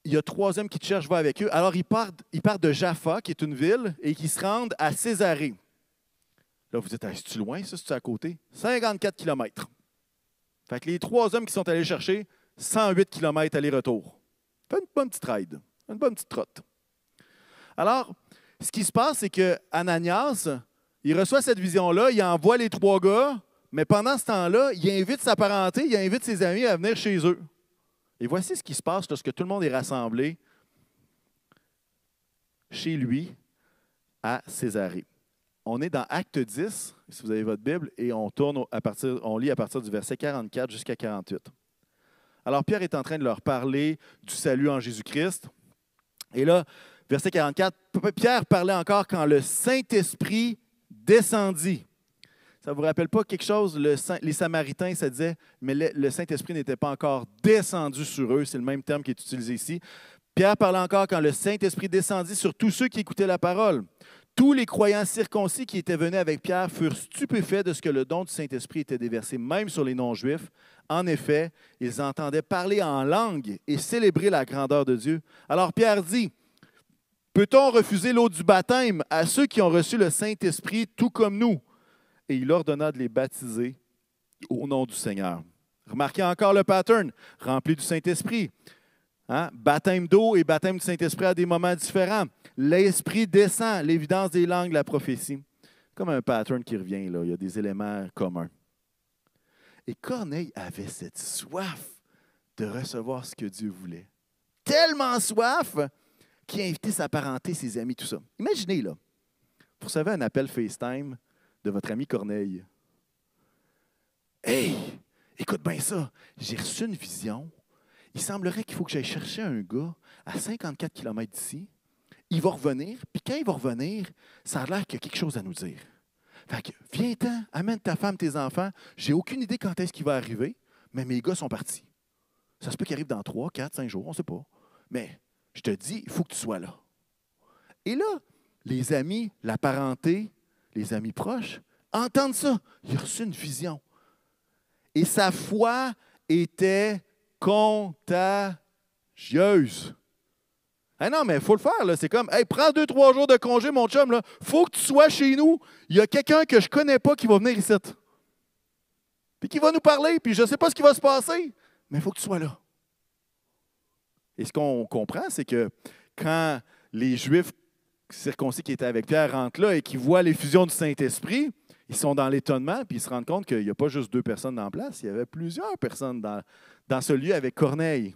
il y a trois hommes qui te cherchent, va avec eux. Alors, ils partent, ils partent de Jaffa, qui est une ville, et qui se rendent à Césarée. Là, vous dites, c'est-tu loin, ça, c'est à côté? 54 km. Fait que les trois hommes qui sont allés chercher, 108 km aller-retour. Fait une bonne petite ride, une bonne petite trotte. Alors, ce qui se passe, c'est que Ananias, il reçoit cette vision-là, il envoie les trois gars, mais pendant ce temps-là, il invite sa parenté, il invite ses amis à venir chez eux. Et voici ce qui se passe lorsque tout le monde est rassemblé chez lui à Césarée. On est dans Acte 10, si vous avez votre Bible, et on, tourne à partir, on lit à partir du verset 44 jusqu'à 48. Alors Pierre est en train de leur parler du salut en Jésus-Christ. Et là, verset 44, Pierre parlait encore quand le Saint-Esprit descendit. Ça ne vous rappelle pas quelque chose? les Samaritains, ça disait, mais le, Saint-Esprit n'était pas encore descendu sur eux. C'est le même terme qui est utilisé ici. Pierre parlait encore quand le Saint-Esprit descendit sur tous ceux qui écoutaient la parole. Tous les croyants circoncis qui étaient venus avec Pierre furent stupéfaits de ce que le don du Saint-Esprit était déversé même sur les non-juifs. En effet, ils entendaient parler en langue et célébrer la grandeur de Dieu. Alors Pierre dit, Peut-on refuser l'eau du baptême à ceux qui ont reçu le Saint-Esprit tout comme nous? Et il ordonna de les baptiser au nom du Seigneur. Remarquez encore le pattern, rempli du Saint-Esprit. Hein? Baptême d'eau et baptême du Saint-Esprit à des moments différents. L'Esprit descend, l'évidence des langues, la prophétie. Comme un pattern qui revient, il y a des éléments communs. Et Corneille avait cette soif de recevoir ce que Dieu voulait. Tellement soif qu'il a invité sa parenté, ses amis, tout ça. Imaginez, là, vous recevez un appel FaceTime de votre ami Corneille. Hey, écoute bien ça, j'ai reçu une vision il semblerait qu'il faut que j'aille chercher un gars à 54 km d'ici. Il va revenir, puis quand il va revenir, ça a l'air qu'il y a quelque chose à nous dire. Fait que, viens-t'en, amène ta femme, tes enfants. J'ai aucune idée quand est-ce qu'il va arriver, mais mes gars sont partis. Ça se peut qu'il arrive dans 3, 4, 5 jours, on ne sait pas. Mais je te dis, il faut que tu sois là. Et là, les amis, la parenté, les amis proches, entendent ça. Il a reçu une vision. Et sa foi était contagieuse. Ah non, mais il faut le faire. C'est comme, hey, prends deux, trois jours de congé, mon chum. Il faut que tu sois chez nous. Il y a quelqu'un que je ne connais pas qui va venir ici. Puis qui va nous parler. Puis je ne sais pas ce qui va se passer. Mais il faut que tu sois là. Et ce qu'on comprend, c'est que quand les Juifs circoncis qui étaient avec Pierre rentrent là et qui voient l'effusion du Saint-Esprit, ils sont dans l'étonnement, puis ils se rendent compte qu'il n'y a pas juste deux personnes la place, il y avait plusieurs personnes dans, dans ce lieu avec Corneille.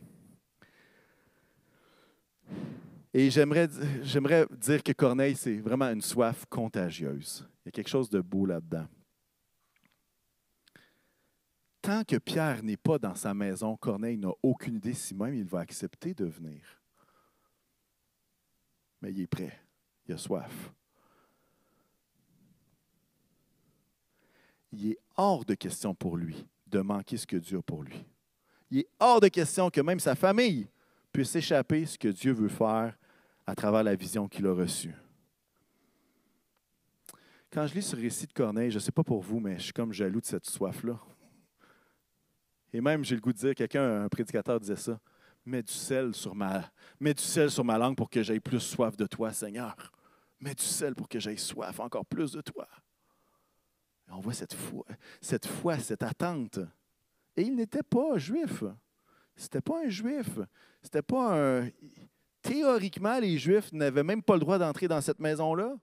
Et j'aimerais, dire que Corneille, c'est vraiment une soif contagieuse. Il y a quelque chose de beau là-dedans. Tant que Pierre n'est pas dans sa maison, Corneille n'a aucune idée si même il va accepter de venir. Mais il est prêt. Il a soif. Il est hors de question pour lui de manquer ce que Dieu a pour lui. Il est hors de question que même sa famille puisse échapper ce que Dieu veut faire à travers la vision qu'il a reçue. Quand je lis ce récit de Corneille, je ne sais pas pour vous, mais je suis comme jaloux de cette soif-là. Et même, j'ai le goût de dire, quelqu'un, un prédicateur disait ça, mets du sel sur ma, mets du sel sur ma langue pour que j'aie plus soif de toi, Seigneur. Mets du sel pour que j'aie soif encore plus de toi. on voit cette foi, cette foi, cette attente. Et il n'était pas juif. C'était pas un juif. C'était pas un. Théoriquement, les Juifs n'avaient même pas le droit d'entrer dans cette maison-là.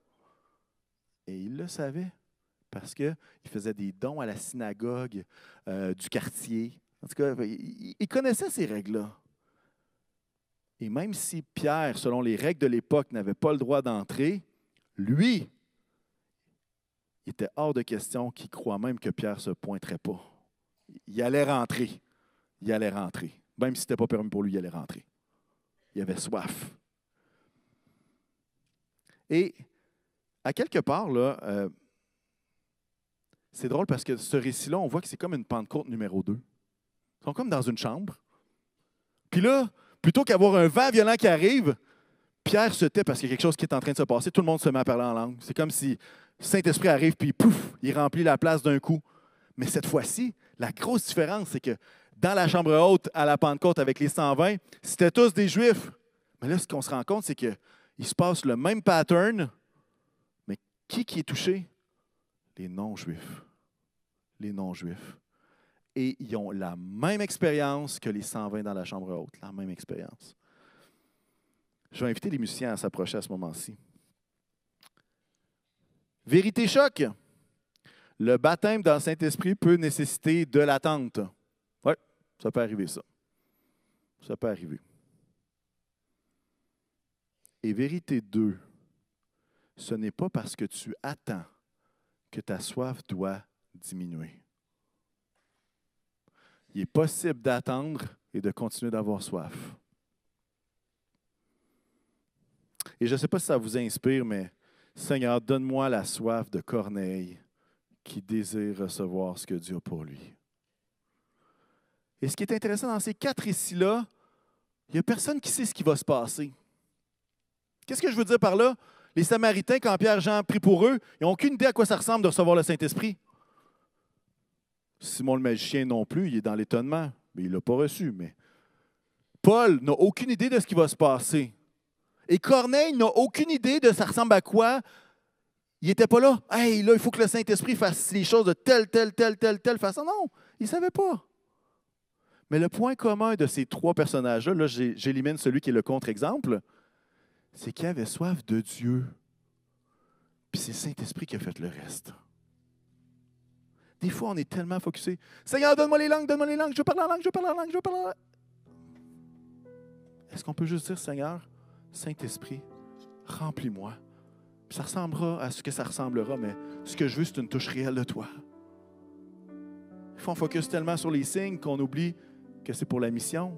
Et il le savait parce qu'il faisait des dons à la synagogue euh, du quartier. En tout cas, il, il connaissait ces règles-là. Et même si Pierre, selon les règles de l'époque, n'avait pas le droit d'entrer, lui, il était hors de question qu'il croit même que Pierre ne se pointerait pas. Il allait rentrer. Il allait rentrer. Même si ce n'était pas permis pour lui, il allait rentrer. Il avait soif. Et à quelque part, là, euh, c'est drôle parce que ce récit-là, on voit que c'est comme une Pentecôte numéro 2. Ils sont comme dans une chambre. Puis là, plutôt qu'avoir un vent violent qui arrive, Pierre se tait parce qu'il y a quelque chose qui est en train de se passer. Tout le monde se met à parler en langue. C'est comme si Saint-Esprit arrive, puis pouf, il remplit la place d'un coup. Mais cette fois-ci, la grosse différence, c'est que dans la chambre haute à la Pentecôte avec les 120, c'était tous des Juifs. Mais là, ce qu'on se rend compte, c'est qu'il se passe le même pattern, mais qui qui est touché? Les non-Juifs. Les non-Juifs. Et ils ont la même expérience que les 120 dans la chambre haute, la même expérience. Je vais inviter les musiciens à s'approcher à ce moment-ci. Vérité choc. Le baptême dans le Saint-Esprit peut nécessiter de l'attente. Ça peut arriver, ça. Ça peut arriver. Et vérité 2, ce n'est pas parce que tu attends que ta soif doit diminuer. Il est possible d'attendre et de continuer d'avoir soif. Et je ne sais pas si ça vous inspire, mais Seigneur, donne-moi la soif de Corneille qui désire recevoir ce que Dieu a pour lui. Et ce qui est intéressant dans ces quatre récits-là, il n'y a personne qui sait ce qui va se passer. Qu'est-ce que je veux dire par là? Les Samaritains, quand Pierre et Jean prient pour eux, ils n'ont aucune idée à quoi ça ressemble de recevoir le Saint-Esprit. Simon le magicien non plus, il est dans l'étonnement, mais il ne l'a pas reçu. Mais Paul n'a aucune idée de ce qui va se passer. Et Corneille n'a aucune idée de ça ressemble à quoi. Il n'était pas là. Hey, là, il faut que le Saint-Esprit fasse les choses de telle, telle, telle, telle, telle façon. Non, il ne savait pas. Mais le point commun de ces trois personnages-là, là, j'élimine celui qui est le contre-exemple, c'est qu'ils avaient soif de Dieu. Puis c'est le Saint-Esprit qui a fait le reste. Des fois, on est tellement focusé. Seigneur, donne-moi les langues, donne-moi les langues, je parle en langue, je parle en langue, je parle en langue. Est-ce qu'on peut juste dire, Seigneur, Saint-Esprit, remplis-moi. Ça ressemblera à ce que ça ressemblera, mais ce que je veux, c'est une touche réelle de toi. Il faut on focus tellement sur les signes qu'on oublie que c'est pour la mission.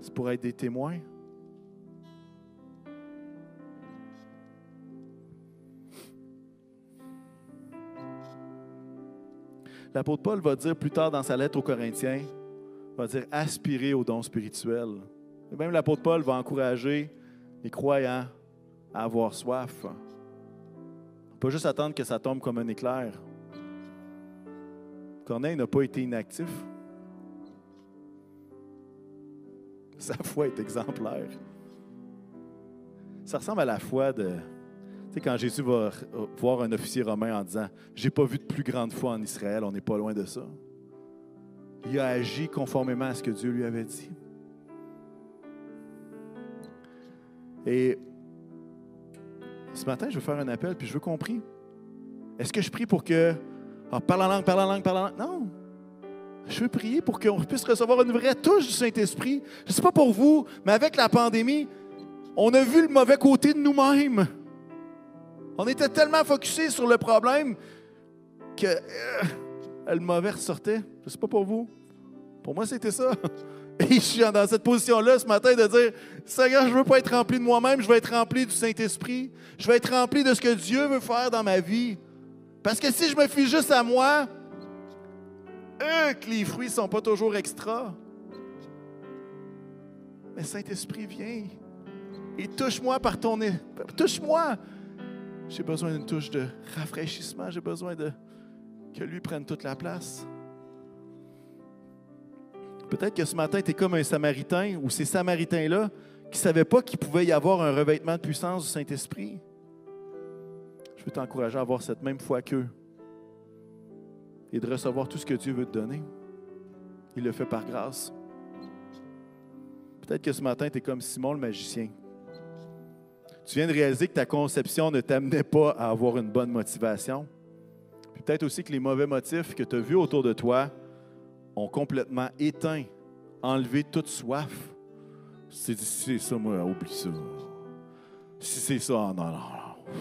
C'est pour être des témoins. L'apôtre Paul va dire plus tard dans sa lettre aux Corinthiens, va dire aspirer aux dons spirituels. Et même l'apôtre Paul va encourager les croyants à avoir soif. Pas juste attendre que ça tombe comme un éclair. Corneille n'a pas été inactif. Sa foi est exemplaire. Ça ressemble à la foi de. Tu sais, quand Jésus va voir un officier romain en disant J'ai pas vu de plus grande foi en Israël, on n'est pas loin de ça. Il a agi conformément à ce que Dieu lui avait dit. Et ce matin, je veux faire un appel, puis je veux qu'on prie. Est-ce que je prie pour que. Ah, parle en langue, parle en langue, parle en langue? Non. Je veux prier pour qu'on puisse recevoir une vraie touche du Saint-Esprit. Je ne sais pas pour vous, mais avec la pandémie, on a vu le mauvais côté de nous-mêmes. On était tellement focusés sur le problème que euh, le mauvais ressortait. Je ne sais pas pour vous. Pour moi, c'était ça. Et je suis dans cette position-là ce matin de dire Seigneur, je ne veux pas être rempli de moi-même, je veux être rempli du Saint-Esprit. Je veux être rempli de ce que Dieu veut faire dans ma vie. Parce que si je me fie juste à moi, eux, que les fruits ne sont pas toujours extra. Mais Saint-Esprit, viens et touche-moi par ton... Touche-moi! J'ai besoin d'une touche de rafraîchissement, j'ai besoin de que lui prenne toute la place. Peut-être que ce matin, tu es comme un Samaritain ou ces Samaritains-là qui ne savaient pas qu'il pouvait y avoir un revêtement de puissance du Saint-Esprit. Je veux t'encourager à avoir cette même foi qu'eux et de recevoir tout ce que Dieu veut te donner. Il le fait par grâce. Peut-être que ce matin, tu es comme Simon le magicien. Tu viens de réaliser que ta conception ne t'amenait pas à avoir une bonne motivation. Peut-être aussi que les mauvais motifs que tu as vus autour de toi ont complètement éteint, enlevé toute soif. Si c'est ça, moi, oublie ça. Si c'est ça, ah, non, non, non.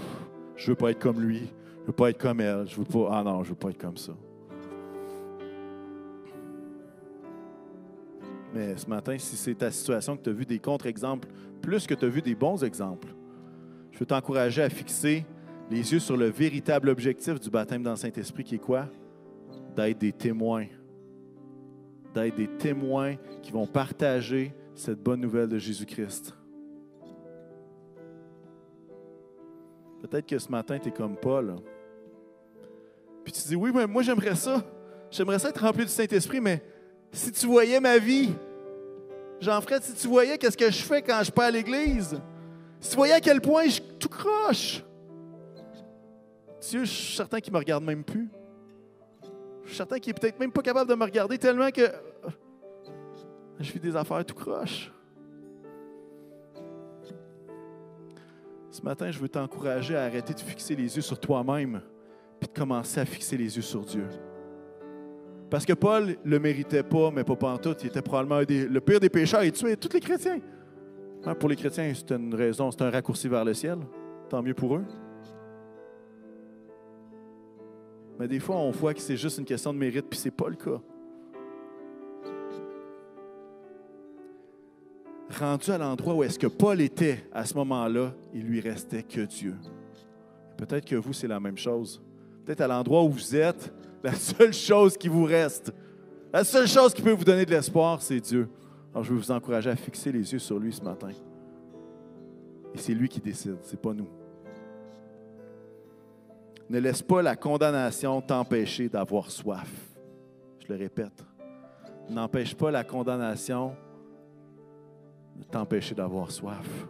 Je veux pas être comme lui. Je veux pas être comme elle. Je veux pas. Ah non, je veux pas être comme ça. Mais ce matin, si c'est ta situation que tu as vu des contre-exemples, plus que tu as vu des bons exemples, je veux t'encourager à fixer les yeux sur le véritable objectif du baptême dans le Saint-Esprit, qui est quoi? D'être des témoins d'être des témoins qui vont partager cette bonne nouvelle de Jésus-Christ. Peut-être que ce matin, tu es comme Paul. Puis tu dis, oui, mais moi j'aimerais ça. J'aimerais ça être rempli du Saint-Esprit, mais si tu voyais ma vie, Jean-Fred, si tu voyais qu'est-ce que je fais quand je pas à l'église, si tu voyais à quel point je tout croche, Dieu, je suis certain qu'il ne me regarde même plus. Je suis certain qu'il est peut-être même pas capable de me regarder tellement que je fais des affaires tout croche. Ce matin, je veux t'encourager à arrêter de fixer les yeux sur toi-même puis de commencer à fixer les yeux sur Dieu. Parce que Paul le méritait pas, mais pas tout. Il était probablement le pire des pécheurs. Il tuait tous les chrétiens. Hein, pour les chrétiens, c'est une raison, c'est un raccourci vers le ciel. Tant mieux pour eux. Mais des fois, on voit que c'est juste une question de mérite, puis ce n'est pas le cas. Rendu à l'endroit où est-ce que Paul était à ce moment-là, il lui restait que Dieu. Peut-être que vous, c'est la même chose. Peut-être à l'endroit où vous êtes, la seule chose qui vous reste, la seule chose qui peut vous donner de l'espoir, c'est Dieu. Alors je veux vous encourager à fixer les yeux sur lui ce matin. Et c'est lui qui décide, ce n'est pas nous. Ne laisse pas la condamnation t'empêcher d'avoir soif. Je le répète. N'empêche pas la condamnation de t'empêcher d'avoir soif.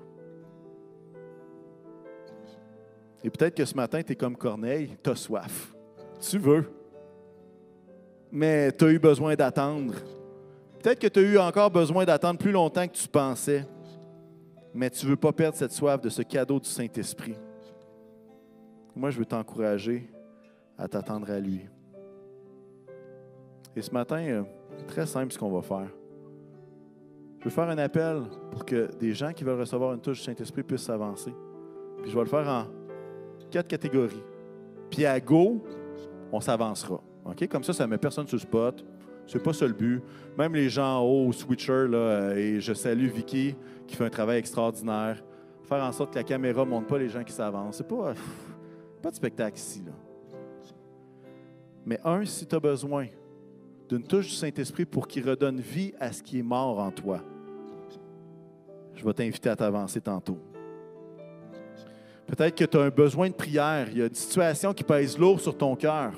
Et peut-être que ce matin, tu es comme Corneille, tu as soif. Tu veux. Mais tu as eu besoin d'attendre. Peut-être que tu as eu encore besoin d'attendre plus longtemps que tu pensais. Mais tu ne veux pas perdre cette soif de ce cadeau du Saint-Esprit. Moi, je veux t'encourager à t'attendre à lui. Et ce matin, euh, très simple ce qu'on va faire. Je veux faire un appel pour que des gens qui veulent recevoir une touche du Saint-Esprit puissent s'avancer. Puis je vais le faire en quatre catégories. Puis à go, on s'avancera. OK? Comme ça, ça met personne sur le spot. C'est pas ça le but. Même les gens en haut au switcher, là, euh, et je salue Vicky qui fait un travail extraordinaire. Faire en sorte que la caméra ne montre pas les gens qui s'avancent. C'est pas pas de spectacle ici. Mais un, si tu as besoin d'une touche du Saint-Esprit pour qu'il redonne vie à ce qui est mort en toi, je vais t'inviter à t'avancer tantôt. Peut-être que tu as un besoin de prière, il y a une situation qui pèse lourd sur ton cœur.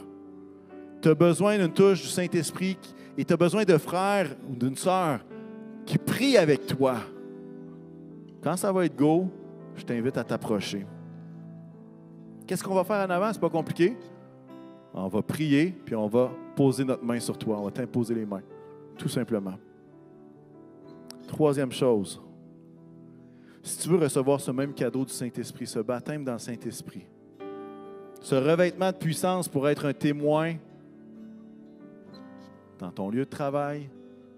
Tu as besoin d'une touche du Saint-Esprit et tu as besoin de frères ou d'une sœur qui prie avec toi. Quand ça va être go, je t'invite à t'approcher. Qu'est-ce qu'on va faire en avant? C'est pas compliqué. On va prier, puis on va poser notre main sur toi. On va t'imposer les mains, tout simplement. Troisième chose, si tu veux recevoir ce même cadeau du Saint-Esprit, ce baptême dans le Saint-Esprit, ce revêtement de puissance pour être un témoin dans ton lieu de travail,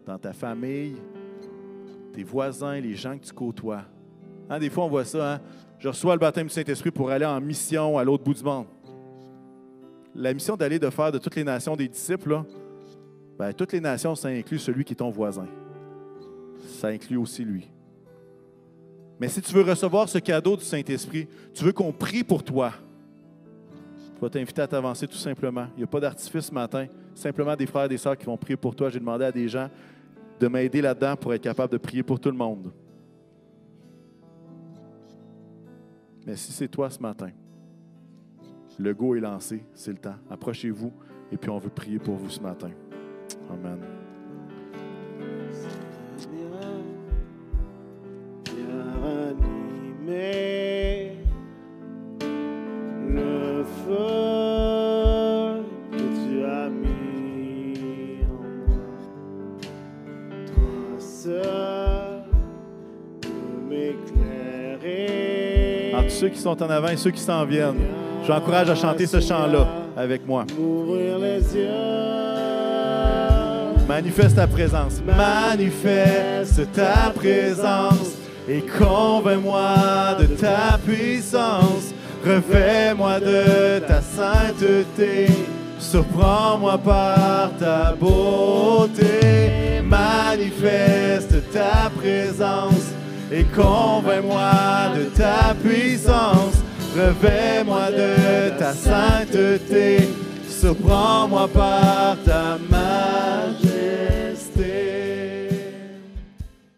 dans ta famille, tes voisins, les gens que tu côtoies. Hein, des fois, on voit ça. Hein? Je reçois le baptême du Saint-Esprit pour aller en mission à l'autre bout du monde. La mission d'aller de faire de toutes les nations des disciples, ben, toutes les nations, ça inclut celui qui est ton voisin. Ça inclut aussi lui. Mais si tu veux recevoir ce cadeau du Saint-Esprit, tu veux qu'on prie pour toi. Je vais t'inviter à t'avancer tout simplement. Il n'y a pas d'artifice ce matin. Simplement des frères et des sœurs qui vont prier pour toi. J'ai demandé à des gens de m'aider là-dedans pour être capable de prier pour tout le monde. Mais si c'est toi ce matin, le go est lancé, c'est le temps. Approchez-vous et puis on veut prier pour vous ce matin. Amen. Qui sont en avant et ceux qui s'en viennent, je vous encourage à chanter ce chant-là avec moi. M'ouvrir les yeux. Manifeste ta présence. Manifeste ta présence et convainc-moi de ta puissance. Refais-moi de ta sainteté. Surprends-moi par ta beauté. Manifeste ta présence et convainc-moi de ta puissance. Revêt-moi de ta sainteté. Surprends-moi par ta main.